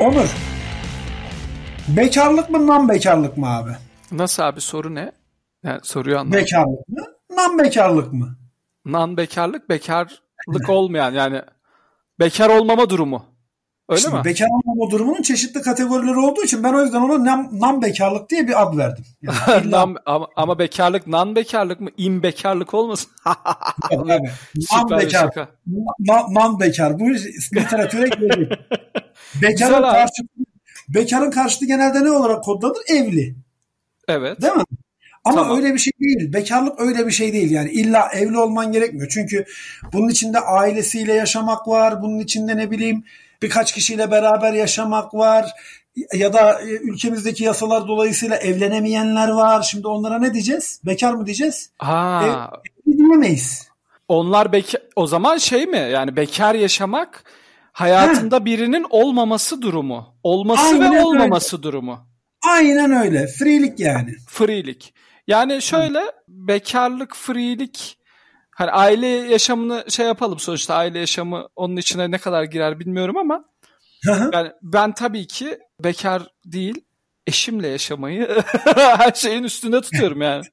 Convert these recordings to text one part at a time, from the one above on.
Onur. Bekarlık mı nan bekarlık mı abi? Nasıl abi soru ne? Yani soruyu anlamadım. Bekarlık mı? Nan bekarlık mı? Nan bekarlık bekarlık olmayan yani bekar olmama durumu. Öyle Şimdi mi? Bekar olmama durumunun çeşitli kategorileri olduğu için ben o yüzden ona nan, nan bekarlık diye bir ad verdim. Yani illa- Nan- ama, ama bekarlık nan bekarlık mı? İm bekarlık olmasın? Süper bir bekar. Nan, nan bekar. Bu literatüre girecek. Bekarın karşıtı, bekarın karşıtı genelde ne olarak kodlanır? Evli. Evet. Değil mi? Ama Tamam. öyle bir şey değil. Bekarlık öyle bir şey değil. Yani illa evli olman gerekmiyor. Çünkü bunun içinde ailesiyle yaşamak var. Bunun içinde ne bileyim birkaç kişiyle beraber yaşamak var. Ya da e, ülkemizdeki yasalar dolayısıyla evlenemeyenler var. Şimdi onlara ne diyeceğiz? Bekar mı diyeceğiz? Ha, Evli diyemeyiz. onlar bekar o zaman şey mi? Yani bekar yaşamak hayatında birinin olmaması durumu. Olması Aynen ve öyle. olmaması durumu. Aynen öyle. Freelik yani. Freelik. Yani şöyle bekarlık, freelik hani aile yaşamını şey yapalım sonuçta aile yaşamı onun içine ne kadar girer bilmiyorum ama Hı hı. yani ben tabii ki bekar değil eşimle yaşamayı her şeyin üstünde tutuyorum yani.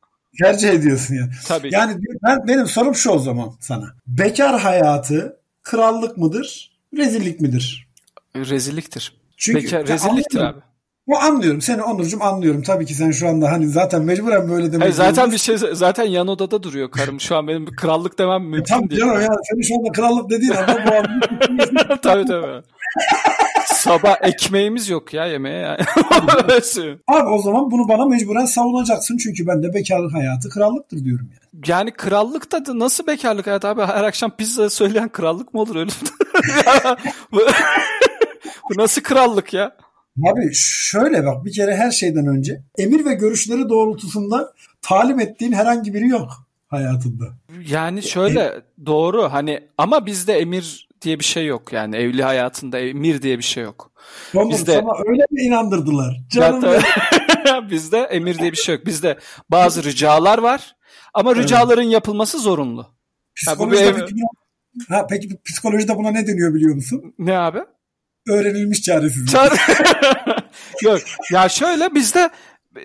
Tercih ediyorsun yani. Tabii. Yani ben benim sorum şu o zaman sana. Bekar hayatı krallık mıdır? Rezillik midir? rezilliktir. Çünkü Ya rezilliktir abi. Bu anlıyorum. Seni Onurcuğum anlıyorum. Tabii ki sen şu anda hani zaten mecburen böyle demek Hayır, zaten bir şey zaten yan odada duruyor karım. Şu an benim bir krallık demem E, mümkün Tabii değil. canım ya senin şu anda krallık dediğin anda bu an tabii tabii. Sabah ekmeğimiz yok ya yemeğe yani. Abi o zaman bunu bana mecburen savunacaksın. Çünkü ben de bekarlık hayatı krallıktır diyorum yani. Yani krallık da nasıl bekarlık hayat abi? Her akşam pizza söyleyen krallık mı olur öyle? bu, bu nasıl krallık ya? Abi şöyle bak bir kere her şeyden önce emir ve görüşleri doğrultusunda talim ettiğin herhangi biri yok hayatında. Yani şöyle doğru hani ama bizde emir diye bir şey yok yani evli hayatında emir diye bir şey yok. Onur Bizde- sana öyle mi inandırdılar? Canım Zaten- bizde emir diye bir şey yok. Bizde bazı ricalar var ama ricaların yapılması zorunlu. Ha, bu bir Psikolojide ev- ha, peki psikolojide buna ne deniyor biliyor musun? Ne abi? Öğrenilmiş çaresizlik. Çar- Yok ya şöyle bizde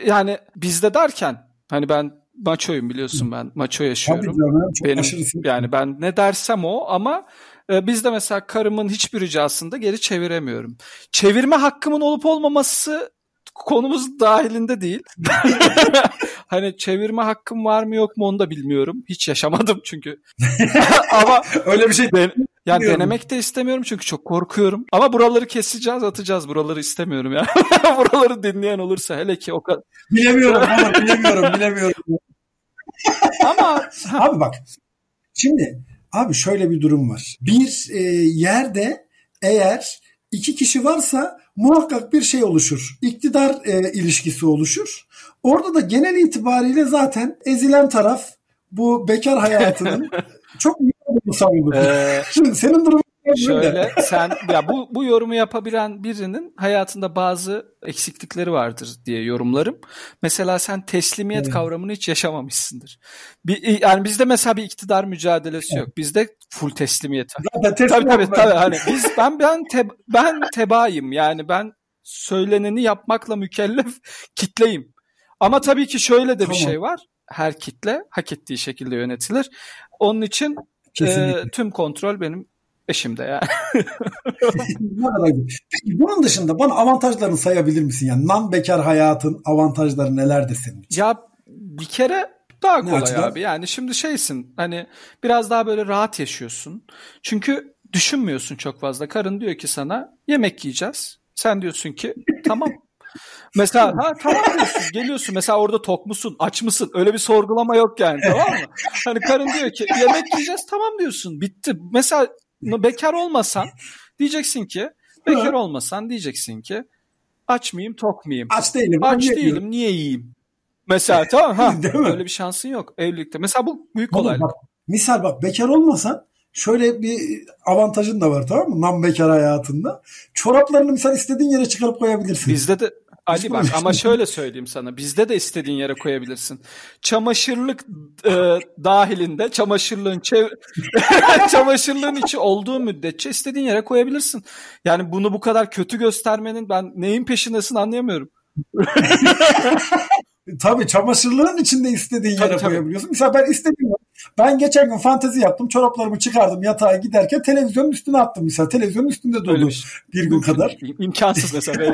yani bizde derken hani ben maçoyum biliyorsun ben maço yaşıyorum. canım Benim yani ben ne dersem o ama e, bizde mesela karımın hiçbir ricasını da geri çeviremiyorum. Çevirme hakkımın olup olmaması konumuz dahilinde değil. hani çevirme hakkım var mı yok mu onu da bilmiyorum. Hiç yaşamadım çünkü. ama Öyle bir şey den- yani Bilmiyorum. denemek de istemiyorum çünkü çok korkuyorum. Ama buraları keseceğiz, atacağız. Buraları istemiyorum ya. buraları dinleyen olursa hele ki o kadar. bilemiyorum. Onur, bilemiyorum. Bilemiyorum. Ama Abi bak şimdi abi şöyle bir durum var. Bir e, yerde eğer iki kişi varsa muhakkak bir şey oluşur. İktidar e, ilişkisi oluşur. Orada da genel itibariyle zaten ezilen taraf bu bekar hayatının çok iyi olduğunu savunur. e, Şimdi senin durumun. Şöyle sen ya bu bu yorumu yapabilen birinin hayatında bazı eksiklikleri vardır diye yorumlarım. Mesela sen teslimiyet Evet. kavramını hiç yaşamamışsındır. Bir, yani bizde mesela bir iktidar mücadelesi yok. Bizde full teslimiyet var. Zaten teslim Tabii tabii tabii hani biz ben ben te, ben tebaayım. Yani ben söyleneni yapmakla mükellef kitleyim. Ama tabii ki şöyle de bir Tamam. şey var. Her kitle hak ettiği şekilde yönetilir. Onun için Kesinlikle. e, tüm kontrol benim eşimde yani. Ne kadar güzel. Peki bunun dışında bana avantajlarını sayabilir misin? Yani nan bekar hayatın avantajları nelerdir senin için? Ya bir kere daha Ne kolay açıdan? abi. Yani şimdi şeysin hani biraz daha böyle rahat yaşıyorsun. Çünkü düşünmüyorsun çok fazla. Karın diyor ki sana yemek yiyeceğiz. Sen diyorsun ki tamam. Mesela ha tamam diyorsun. Geliyorsun mesela orada tok musun, aç mısın? Öyle bir sorgulama yok yani tamam mı? Hani karın diyor ki yemek yiyeceğiz tamam diyorsun. Bitti. Mesela bekar olmasan diyeceksin ki bekar olmasan diyeceksin ki aç mıyım, tok muyum? Aç değilim. Aç Niye değilim diyorum? niye yiyeyim? Mesela tamam ha Değil mi? öyle bir şansın yok evlilikte. Mesela bu büyük kolaylık. bak, misal bak bekar olmasan şöyle bir avantajın da var tamam mı? Nan bekar hayatında. Çoraplarını misal istediğin yere çıkarıp koyabilirsin. Bizde de Ali bak ama şöyle söyleyeyim sana. Bizde de istediğin yere koyabilirsin. Çamaşırlık e, dahilinde çamaşırlığın çev çamaşırlığın içi olduğu müddetçe istediğin yere koyabilirsin. Yani bunu bu kadar kötü göstermenin ben neyin peşindesin anlayamıyorum. Tabii çamaşırlığın içinde istediğin Tabii, yere tabii. koyabiliyorsun. Mesela ben istediğim ben geçen gün fantezi yaptım. Çoraplarımı çıkardım yatağa giderken televizyonun üstüne attım mesela. Televizyonun üstünde durdu bir şey. bir gün kadar. İm- İmkansız mesela.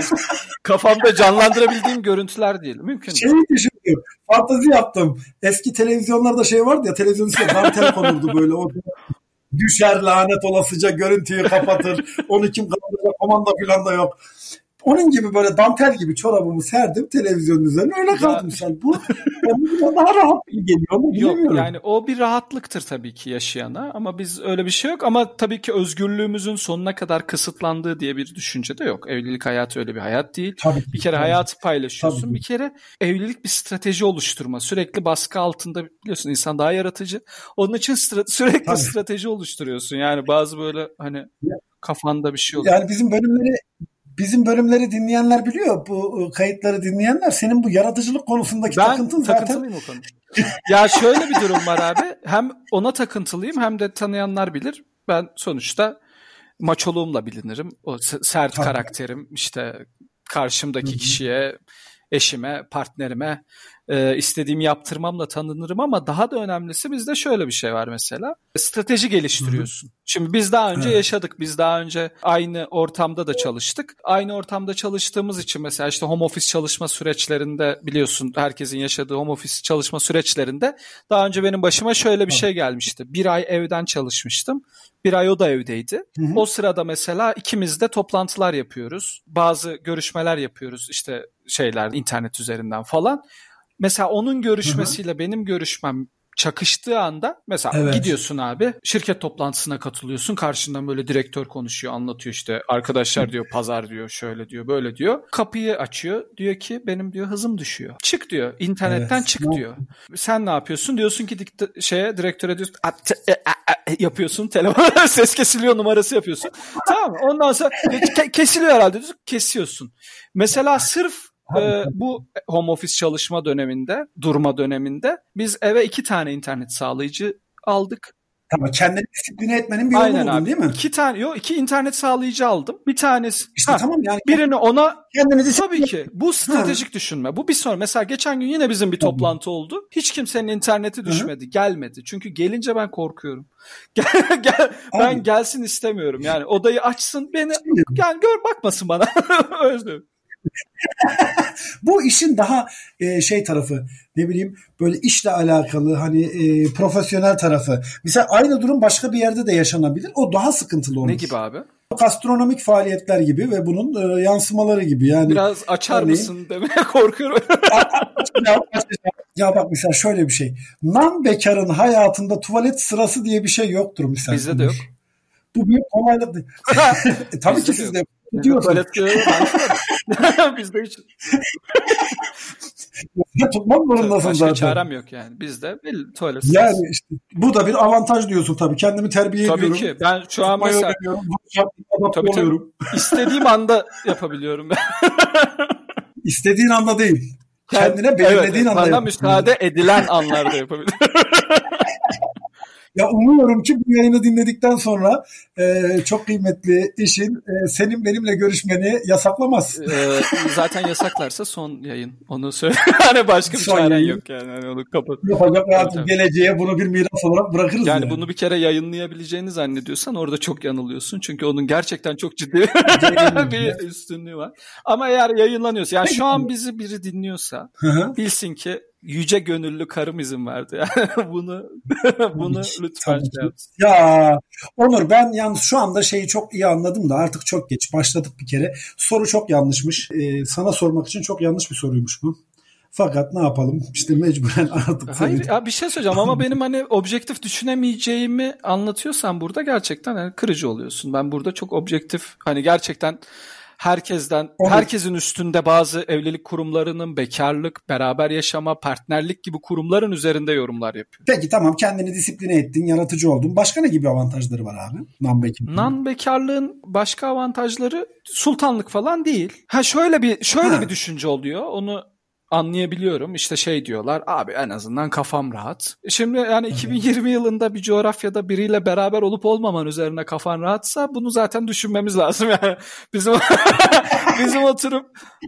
Kafamda canlandırabildiğim görüntüler değil. Mümkün değil. Şeyi düşündüm. Fantezi yaptım. Eski televizyonlarda şey vardı ya televizyonun üstüne dantel konurdu böyle. O düşer lanet olasıca görüntüyü kapatır. Onu kim kaldıracak komanda falan da yok. Onun gibi böyle dantel gibi çorabımı serdim televizyonun üzerine öyle kaldım mesela. Bu bana daha rahat geliyor onu Yok bilemiyorum. yani o bir rahatlıktır tabii ki yaşayana ama biz öyle bir şey yok ama tabii ki özgürlüğümüzün sonuna kadar kısıtlandığı diye bir düşünce de yok. Evlilik hayatı öyle bir hayat değil. Tabii, Bir kere tabii. hayatı paylaşıyorsun. Tabii. Bir kere evlilik bir strateji oluşturma. Sürekli baskı altında biliyorsun insan daha yaratıcı. Onun için stra- sürekli Tabii. strateji oluşturuyorsun. Yani bazı böyle hani kafanda bir şey oluyor. Yani bizim bölümleri bizim bölümleri dinleyenler biliyor. Bu e, kayıtları dinleyenler senin bu yaratıcılık konusundaki Ben takıntın zaten takıntılıyım o konuda. ya şöyle bir durum var abi. Hem ona takıntılıyım hem de tanıyanlar bilir. Ben sonuçta maçoluğumla bilinirim. O sert Tabii. karakterim işte karşımdaki Hı hı. kişiye, eşime, partnerime e, istediğimi yaptırmamla tanınırım ama daha da önemlisi bizde şöyle bir şey var mesela. Strateji geliştiriyorsun. Şimdi biz daha önce Evet. yaşadık. Biz daha önce aynı ortamda da çalıştık. Aynı ortamda çalıştığımız için mesela işte home office çalışma süreçlerinde biliyorsun herkesin yaşadığı home office çalışma süreçlerinde daha önce benim başıma şöyle bir şey gelmişti. Bir ay evden çalışmıştım. Bir ay o da evdeydi. Hı hı. O sırada mesela ikimiz de toplantılar yapıyoruz. Bazı görüşmeler yapıyoruz işte şeyler internet üzerinden falan. Mesela onun görüşmesiyle benim görüşmem çakıştığı anda mesela Evet. gidiyorsun abi şirket toplantısına katılıyorsun karşından böyle direktör konuşuyor anlatıyor işte arkadaşlar diyor pazar diyor şöyle diyor böyle diyor. Kapıyı açıyor diyor ki benim diyor hızım düşüyor. Çık diyor internetten Evet. çık diyor. Sen ne yapıyorsun? Diyorsun ki dikta- şeye direktöre diyorsun "A- te- e- a- a- yapıyorsun telefon ses kesiliyor numarası yapıyorsun. Tamam ondan sonra ke- kesiliyor herhalde diyorsun kesiyorsun. Mesela sırf ee, bu home office çalışma döneminde, durma döneminde biz eve iki tane internet sağlayıcı aldık. Tamam kendini disipline etmenin bir yolu Aynen buldun abi. değil mi? İki tane, yok iki internet sağlayıcı aldım. Bir tanesi, İşte ha, tamam yani birini ona kendini disipline Tabii ki. Bu stratejik düşünme. Bu bir sonra. Mesela geçen gün yine bizim bir toplantı oldu. Hiç kimsenin interneti düşmedi. Gelmedi. Çünkü gelince ben korkuyorum. Gel, gel, ben gelsin istemiyorum. Yani odayı açsın beni yani gör bakmasın bana. Özlüyorum. Bu işin daha e, şey tarafı ne bileyim böyle işle alakalı hani e, profesyonel tarafı. Mesela aynı durum başka bir yerde de yaşanabilir. O daha sıkıntılı olur. Ne gibi abi? Gastronomik faaliyetler gibi ve bunun e, yansımaları gibi. Yani Biraz açar Örneğin- mısın demeye korkuyorum. ya, ya bak mesela şöyle bir şey. Nan bekarın hayatında tuvalet sırası diye bir şey yoktur mesela. Bizde de yok. Bu büyük kolaylık. E, tabii ki de sizde yok. diyorsun. Tuvalet kağıdı var. Bizde hiç Tutmak zorundasın başka zaten. çarem yok yani. Bizde bir tuvalet Yani işte bu da bir avantaj diyorsun tabii. Kendimi terbiye Tabii ediyorum. ki. Ben şu an mesela Tabii, tabii. istediğim anda yapabiliyorum. İstediğin anda değil. Kendine belirlediğin evet, anda Bana müsaade edilen anlarda yapabiliyorum. Ya umuyorum ki bu yayını dinledikten sonra e, çok kıymetli eşin e, senin benimle görüşmeni yasaklamaz. Ee, zaten yasaklarsa son yayın. Onu söyle. hani başka bir Son çaren yayın. yok yani. Hani onu kapat. Yapacak tabii. geleceğe bunu bir miras olarak bırakırız. Yani yani. bunu bir kere yayınlayabileceğini zannediyorsan orada çok yanılıyorsun. Çünkü onun gerçekten çok ciddi bir üstünlüğü var. Ama eğer yayınlanıyorsa yani şu an bizi biri dinliyorsa bilsin ki yüce gönüllü karım izin verdi. Yani bunu bunu ki, lütfen şey. Ya Onur ben yalnız şu anda şeyi çok iyi anladım da artık çok geç başladık bir kere. Soru çok yanlışmış. Ee, sana sormak için çok yanlış bir soruymuş bu. Fakat ne yapalım işte mecburen artık. Hayır ya bir şey söyleyeceğim ama benim hani objektif düşünemeyeceğimi anlatıyorsan burada gerçekten hani kırıcı oluyorsun. Ben burada çok objektif hani gerçekten herkesten Evet. herkesin üstünde bazı evlilik kurumlarının bekarlık, beraber yaşama, partnerlik gibi kurumların üzerinde yorumlar yapıyor. Peki tamam kendini disipline ettin, yaratıcı oldun. Başka ne gibi avantajları var abi? Non-bekarlığın. Nan bekarlığın başka avantajları sultanlık falan değil. Ha şöyle bir şöyle Ha. bir düşünce oluyor. Onu anlayabiliyorum. İşte şey diyorlar abi en azından kafam rahat. Şimdi yani 2020 yılında bir coğrafyada biriyle beraber olup olmaman üzerine kafan rahatsa bunu zaten düşünmemiz lazım yani. Bizim bizim oturup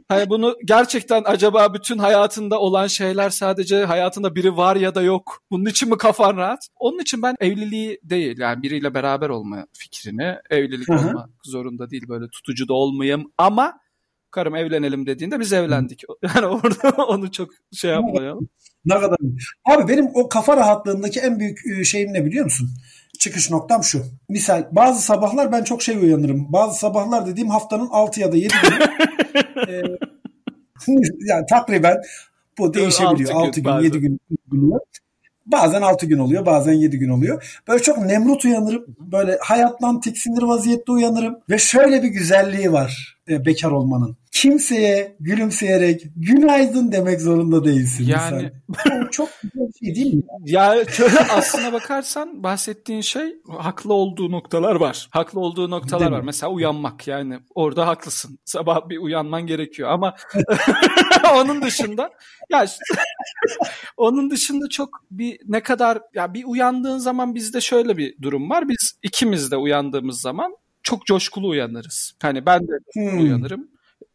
hani bunu gerçekten acaba bütün hayatında olan şeyler sadece hayatında biri var ya da yok. Bunun için mi kafan rahat? Onun için ben evliliği değil yani biriyle beraber olma fikrini evlilik olmak zorunda değil böyle tutucu da olmayayım ama karım evlenelim dediğinde biz evlendik. Yani orada onu çok şey yapmayalım. Ne kadar Abi benim o kafa rahatlığındaki en büyük e, şeyim ne biliyor musun? Çıkış noktam şu. Misal bazı sabahlar ben çok şey uyanırım. Bazı sabahlar dediğim haftanın 6 ya da 7 günü. e, yani takriben bu değişebiliyor. Altı 6 gün gün, 7 bazen. gün oluyor. Bazen 6 gün oluyor, bazen 7 gün oluyor. Böyle çok nemrut uyanırım. Böyle hayattan tiksinir vaziyette uyanırım. Ve şöyle bir güzelliği var e, bekar olmanın. Kimseye gülümseyerek günaydın demek zorunda değilsin. Yani-. Bu çok güzel bir şey değil mi? Ya aslına bakarsan bahsettiğin şey haklı olduğu noktalar var. Haklı olduğu noktalar Değil mi? var. Mesela uyanmak yani orada haklısın. Sabah bir uyanman gerekiyor ama onun dışında ya onun dışında çok bir ne kadar ya bir uyandığın zaman bizde şöyle bir durum var. Biz ikimiz de uyandığımız zaman çok coşkulu uyanırız. Hani ben de Hmm. uyanırım.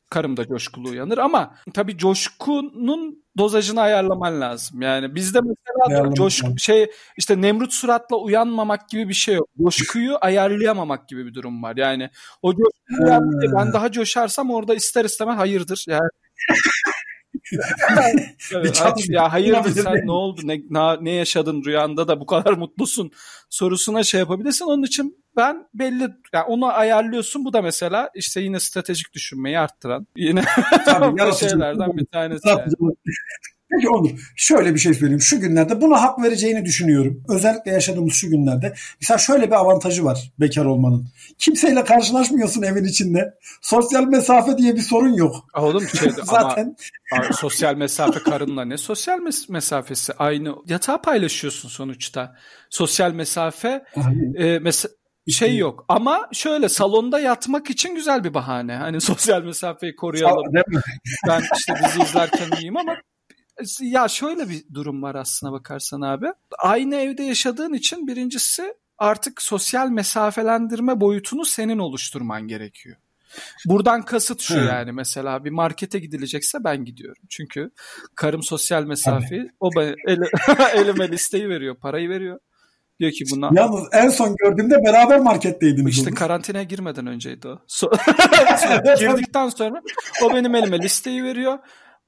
Karım da coşkulu uyanır ama tabii coşkunun dozajını ayarlaman lazım. Yani bizde mesela Ayarlamak coşku lazım. şey işte Nemrut suratla uyanmamak gibi bir şey yok. Coşkuyu ayarlayamamak gibi bir durum var. Yani o coşkuyu uyandı, ben daha coşarsam orada ister istemez hayırdır. Yani Bir çatışma ya hayırdır sen ne oldu ne, ne, yaşadın rüyanda da bu kadar mutlusun sorusuna şey yapabilirsin. Onun için ben belli yani onu ayarlıyorsun. Bu da mesela işte yine stratejik düşünmeyi arttıran yine Tabii, şeylerden bir tanesi. Yani. Peki Onur şöyle bir şey söyleyeyim. Şu günlerde buna hak vereceğini düşünüyorum. Özellikle yaşadığımız şu günlerde. Mesela şöyle bir avantajı var bekar olmanın. Kimseyle karşılaşmıyorsun evin içinde. Sosyal mesafe diye bir sorun yok. Oğlum şey ama Zaten Abi, sosyal mesafe karınla ne? Sosyal mes- mesafesi aynı. Yatağı paylaşıyorsun sonuçta. Sosyal mesafe e, mes- şey yok. Ama şöyle salonda yatmak için güzel bir bahane. Hani sosyal mesafeyi koruyalım. Değil mi? Ben işte dizi izlerken iyiyim ama ya şöyle bir durum var aslına bakarsan abi. Aynı evde yaşadığın için birincisi artık sosyal mesafelendirme boyutunu senin oluşturman gerekiyor. Buradan kasıt şu Hı. yani mesela bir markete gidilecekse ben gidiyorum. Çünkü karım sosyal mesafeyi o bana ele, elime listeyi veriyor, parayı veriyor. Diyor ki buna Yalnız en son gördüğümde beraber marketteydiniz. işte Onur. karantinaya girmeden önceydi o. So- Girdikten sonra o benim elime listeyi veriyor.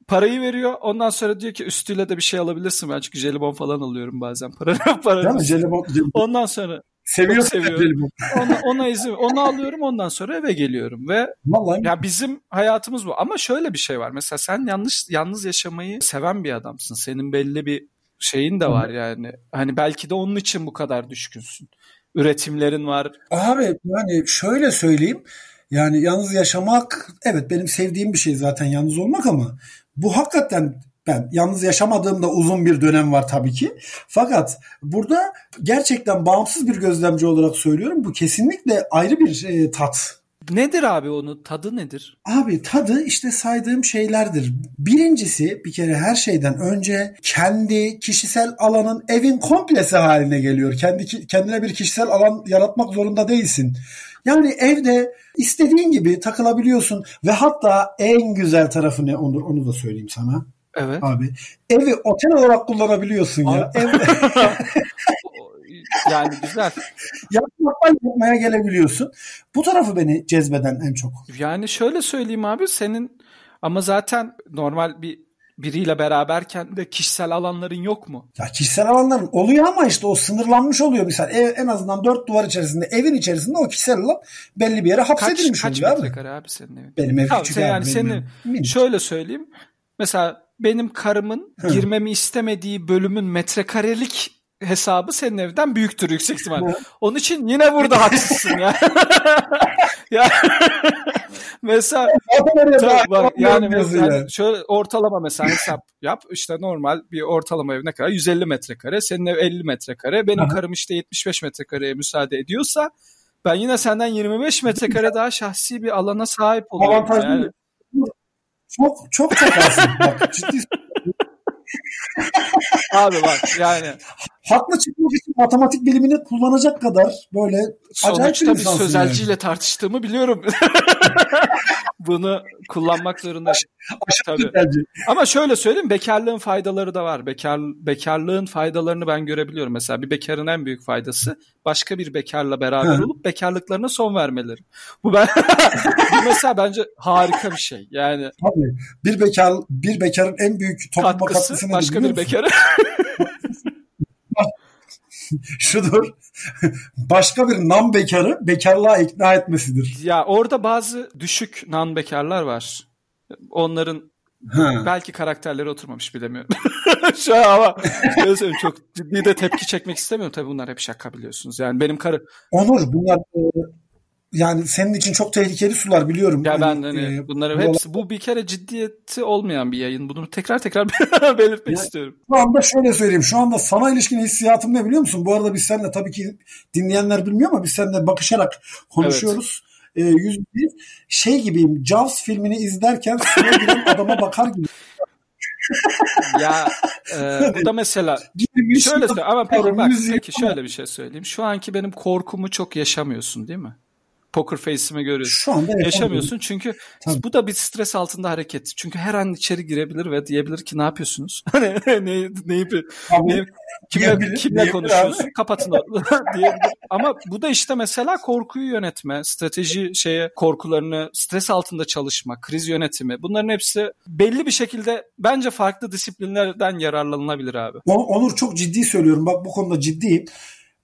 Parayı veriyor. Ondan sonra diyor ki üstüyle de bir şey alabilirsin. Ben çünkü jelibon falan alıyorum bazen. Para, Değil para. mi? Jelibon, jelibon. Ondan sonra Seviyorsun Çok seviyorum. ona, ona izin onu alıyorum. Ondan sonra eve geliyorum ve Vallahi ya bizim hayatımız bu. Ama şöyle bir şey var. Mesela sen yanlış yalnız yaşamayı seven bir adamsın. Senin belli bir şeyin de var yani. Hani belki de onun için bu kadar düşkünsün. Üretimlerin var. Abi yani şöyle söyleyeyim. Yani yalnız yaşamak evet benim sevdiğim bir şey zaten yalnız olmak ama bu hakikaten ben yalnız yaşamadığımda uzun bir dönem var tabii ki. Fakat burada gerçekten bağımsız bir gözlemci olarak söylüyorum. Bu kesinlikle ayrı bir e, tat. Nedir abi onu? Tadı nedir? Abi tadı işte saydığım şeylerdir. Birincisi bir kere her şeyden önce kendi kişisel alanın evin komplesi haline geliyor. Kendi kendine bir kişisel alan yaratmak zorunda değilsin. Yani evde istediğin gibi takılabiliyorsun ve hatta en güzel tarafı ne Onur onu da söyleyeyim sana. Evet. Abi evi otel olarak kullanabiliyorsun ya. Evde yani güzel. yapmaktan yapmaya gelebiliyorsun. Bu tarafı beni cezbeden en çok. Yani şöyle söyleyeyim abi senin ama zaten normal bir biriyle beraberken de kişisel alanların yok mu? Ya kişisel alanların oluyor ama işte o sınırlanmış oluyor. Mesela ev, en azından dört duvar içerisinde evin içerisinde o kişisel alan belli bir yere Kaç, hapsedilmiş kaç oluyor abi. metrekare abi senin evin? Benim ev küçük abi, yani benim senin- ev minik. Şöyle söyleyeyim. Mesela benim karımın Hı. girmemi istemediği bölümün metrekarelik hesabı senin evden büyüktür yüksek ihtimal. Onun için yine burada haksızsın ya. ya mesela tabii bak, yani mesela yani şöyle ortalama mesela hesap yap. İşte normal bir ortalama ev ne kadar? 150 metrekare. Senin ev 50 metrekare. Benim Aha. karım işte 75 metrekareye müsaade ediyorsa ben yine senden 25 metrekare daha şahsi bir alana sahip oluyorum. Avantajlı. Yani. Çok çok çok aslında. Bak ciddi Abi bak yani. Haklı çıkmak için matematik bilimini kullanacak kadar böyle Sonuçta acayip bir, bir sözelciyle yani. tartıştığımı biliyorum. Bunu kullanmak zorunda. Tabii. Ama şöyle söyleyeyim bekarlığın faydaları da var. Bekar, bekarlığın faydalarını ben görebiliyorum. Mesela bir bekarın en büyük faydası başka bir bekarla beraber olup bekarlıklarına son vermeleri. Bu ben bu mesela bence harika bir şey. Yani Tabii. Bir bekar bir bekarın en büyük topluma katkısı, katkısı başka bir bekarı şudur. Başka bir nan bekarı bekarlığa ikna etmesidir. Ya orada bazı düşük nan bekarlar var. Onların Ha. Belki karakterleri oturmamış bilemiyorum. Şu an ama çok ciddi de tepki çekmek istemiyorum. Tabii bunlar hep şaka biliyorsunuz. Yani benim karı... Onur bunlar e, yani senin için çok tehlikeli sular biliyorum. Ya ben hani, e, bunları hepsi bu bir kere ciddiyeti olmayan bir yayın. Bunu tekrar tekrar belirtmek yani, istiyorum. Şu anda şöyle söyleyeyim. Şu anda sana ilişkin hissiyatım ne biliyor musun? Bu arada biz seninle tabii ki dinleyenler bilmiyor ama biz seninle bakışarak konuşuyoruz. Evet. E, yüz şey gibiyim. Jaws filmini izlerken suya giren adama bakar gibi. ya e, bu da mesela şöyle söyle ama peki bak peki şöyle bir şey söyleyeyim. Şu anki benim korkumu çok yaşamıyorsun değil mi? Poker face'imi görüyorsun. Şu anda yaşamıyorsun çünkü Tabii. bu da bir stres altında hareket. Çünkü her an içeri girebilir ve diyebilir ki ne yapıyorsunuz? Hani ne neyi bir ne, kimle kimle konuşuyorsun? Abi. Kapatın diyebilir. Ama bu da işte mesela korkuyu yönetme, strateji şeye korkularını, stres altında çalışma, kriz yönetimi. Bunların hepsi belli bir şekilde bence farklı disiplinlerden yararlanılabilir abi. Onur çok ciddi söylüyorum. Bak bu konuda ciddiyim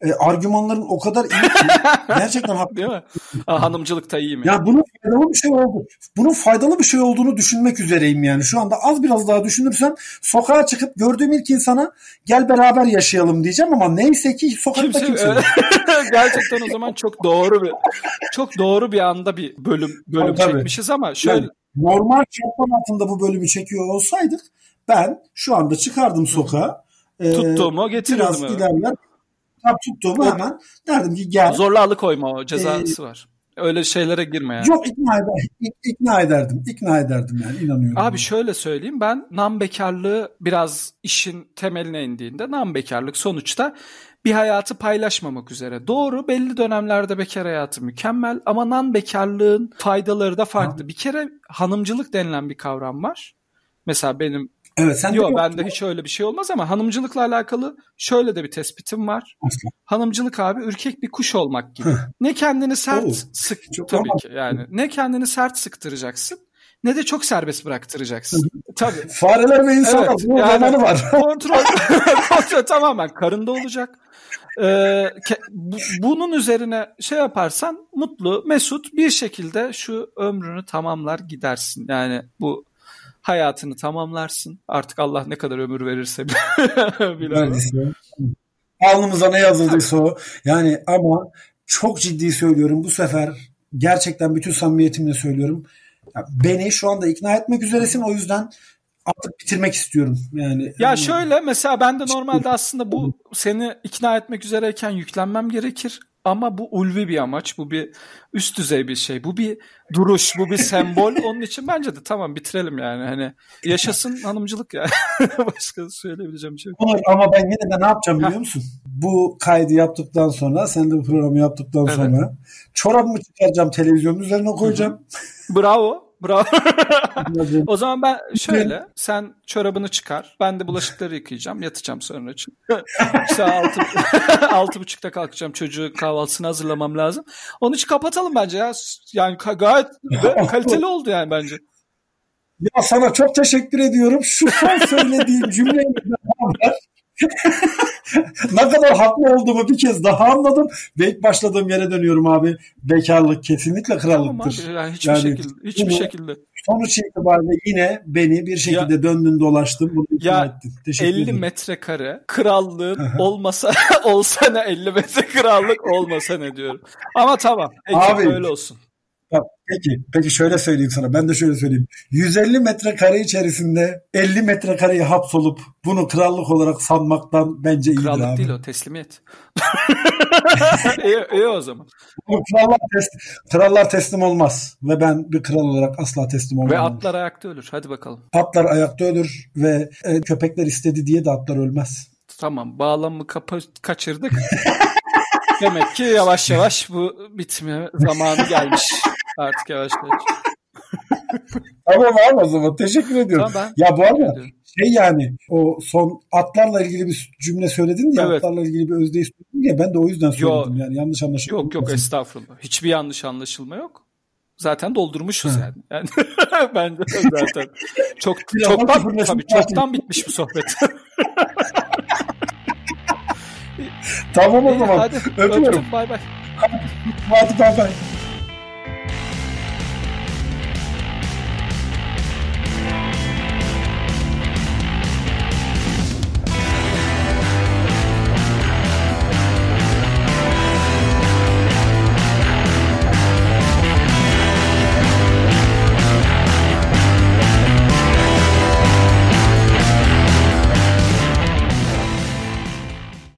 e, argümanların o kadar iyi ki gerçekten haklı. Değil mi? Ha, hanımcılık da iyi mi? Ya bunun faydalı bir şey oldu. Bunun faydalı bir şey olduğunu düşünmek üzereyim yani. Şu anda az biraz daha düşünürsem sokağa çıkıp gördüğüm ilk insana gel beraber yaşayalım diyeceğim ama neyse ki sokakta kimse, kimse Gerçekten o zaman çok doğru bir çok doğru bir anda bir bölüm bölüm tabii, çekmişiz ama şöyle yani, normal şartlar altında bu bölümü çekiyor olsaydık ben şu anda çıkardım sokağa. Tuttuğumu getirirdim. Biraz ilerler kitap tuttuğumu hemen derdim ki gel. Zorla alıkoyma o cezası ee, var. Öyle şeylere girme yani. Yok ikna, eder, ikna ederdim. İkna ederdim yani inanıyorum. Abi şöyle söyleyeyim ben nam bekarlığı biraz işin temeline indiğinde nam bekarlık sonuçta bir hayatı paylaşmamak üzere. Doğru belli dönemlerde bekar hayatı mükemmel ama nan bekarlığın faydaları da farklı. Ha. Bir kere hanımcılık denilen bir kavram var. Mesela benim Evet sen Yok bende hiç öyle bir şey olmaz ama hanımcılıkla alakalı şöyle de bir tespitim var. Asla. Hanımcılık abi ürkek bir kuş olmak gibi. ne kendini sert Oo, sık çok tabii ki yani. Ne kendini sert sıktıracaksın ne de çok serbest bıraktıracaksın. tabii. Fareler ve insanlar evet, bu yani, var. kontrol, kontrol tamamen karında olacak. Ee, bu, bunun üzerine şey yaparsan mutlu, mesut bir şekilde şu ömrünü tamamlar gidersin. Yani bu hayatını tamamlarsın. Artık Allah ne kadar ömür verirse bilemem. Alnımıza ne yazıldıysa o. Yani ama çok ciddi söylüyorum bu sefer gerçekten bütün samimiyetimle söylüyorum. beni şu anda ikna etmek üzeresin o yüzden artık bitirmek istiyorum yani. Ya şöyle mesela ben de normalde aslında bu seni ikna etmek üzereyken yüklenmem gerekir. Ama bu ulvi bir amaç, bu bir üst düzey bir şey, bu bir duruş, bu bir sembol. Onun için bence de tamam bitirelim yani. Hani yaşasın hanımcılık ya. Başka söyleyebileceğim bir şey yok. Ama ben yine de ne yapacağım biliyor musun? bu kaydı yaptıktan sonra, sen de bu programı yaptıktan evet. sonra çorabımı çıkaracağım televizyonun üzerine koyacağım. Bravo. Bravo. o zaman ben şöyle sen çorabını çıkar. Ben de bulaşıkları yıkayacağım. Yatacağım sonra için. işte altı, altı buçukta kalkacağım. Çocuğu kahvaltısını hazırlamam lazım. Onun için kapatalım bence ya. Yani gayet kaliteli oldu yani bence. Ya sana çok teşekkür ediyorum. Şu son söylediğim cümleyle beraber ne kadar haklı olduğumu bir kez daha anladım ve ilk başladığım yere dönüyorum abi. Bekarlık kesinlikle krallıktır. Tamam abi, yani hiçbir Yani şekilde hiçbir bunu- şekilde. Sonuç itibariyle yine beni bir şekilde döndün dolaştın. Bunu Ya, ettin. Teşekkür 50 ederim. metrekare krallığın olmasa olsa ne 50 metre krallık olmasa ne diyorum. Ama tamam. Peki Abi. öyle olsun. Tamam, Peki, peki şöyle söyleyeyim sana. Ben de şöyle söyleyeyim. 150 metrekare içerisinde 50 metrekareyi hapsolup bunu krallık olarak sanmaktan bence iyidir Krallık abi. değil o teslimiyet. iyi, iyi o zaman. Bu krallar, tes- krallar teslim olmaz. Ve ben bir kral olarak asla teslim olmam. Ve atlar ayakta ölür. Hadi bakalım. Atlar ayakta ölür ve e, köpekler istedi diye de atlar ölmez. Tamam bağlamı kapa kaçırdık. Demek ki yavaş yavaş bu bitme zamanı gelmiş. Artık yavaş yavaş. Tamam abi o zaman teşekkür ediyorum. Tamam ben Ya bu arada şey yani o son atlarla ilgili bir cümle söyledin ya Evet. atlarla ilgili bir özdeyiş söyledin ya ben de o yüzden söyledim yani yanlış anlaşılmasın. Yok yok estağfurullah. Hiçbir yanlış anlaşılma yok. Zaten doldurmuşuz Hı. yani. yani ben de zaten çok çoktan tabii çoktan bitmiş bu sohbet. Tamam o zaman. hadi Öpüyorum. öptüm bay bay. Hadi bay bay.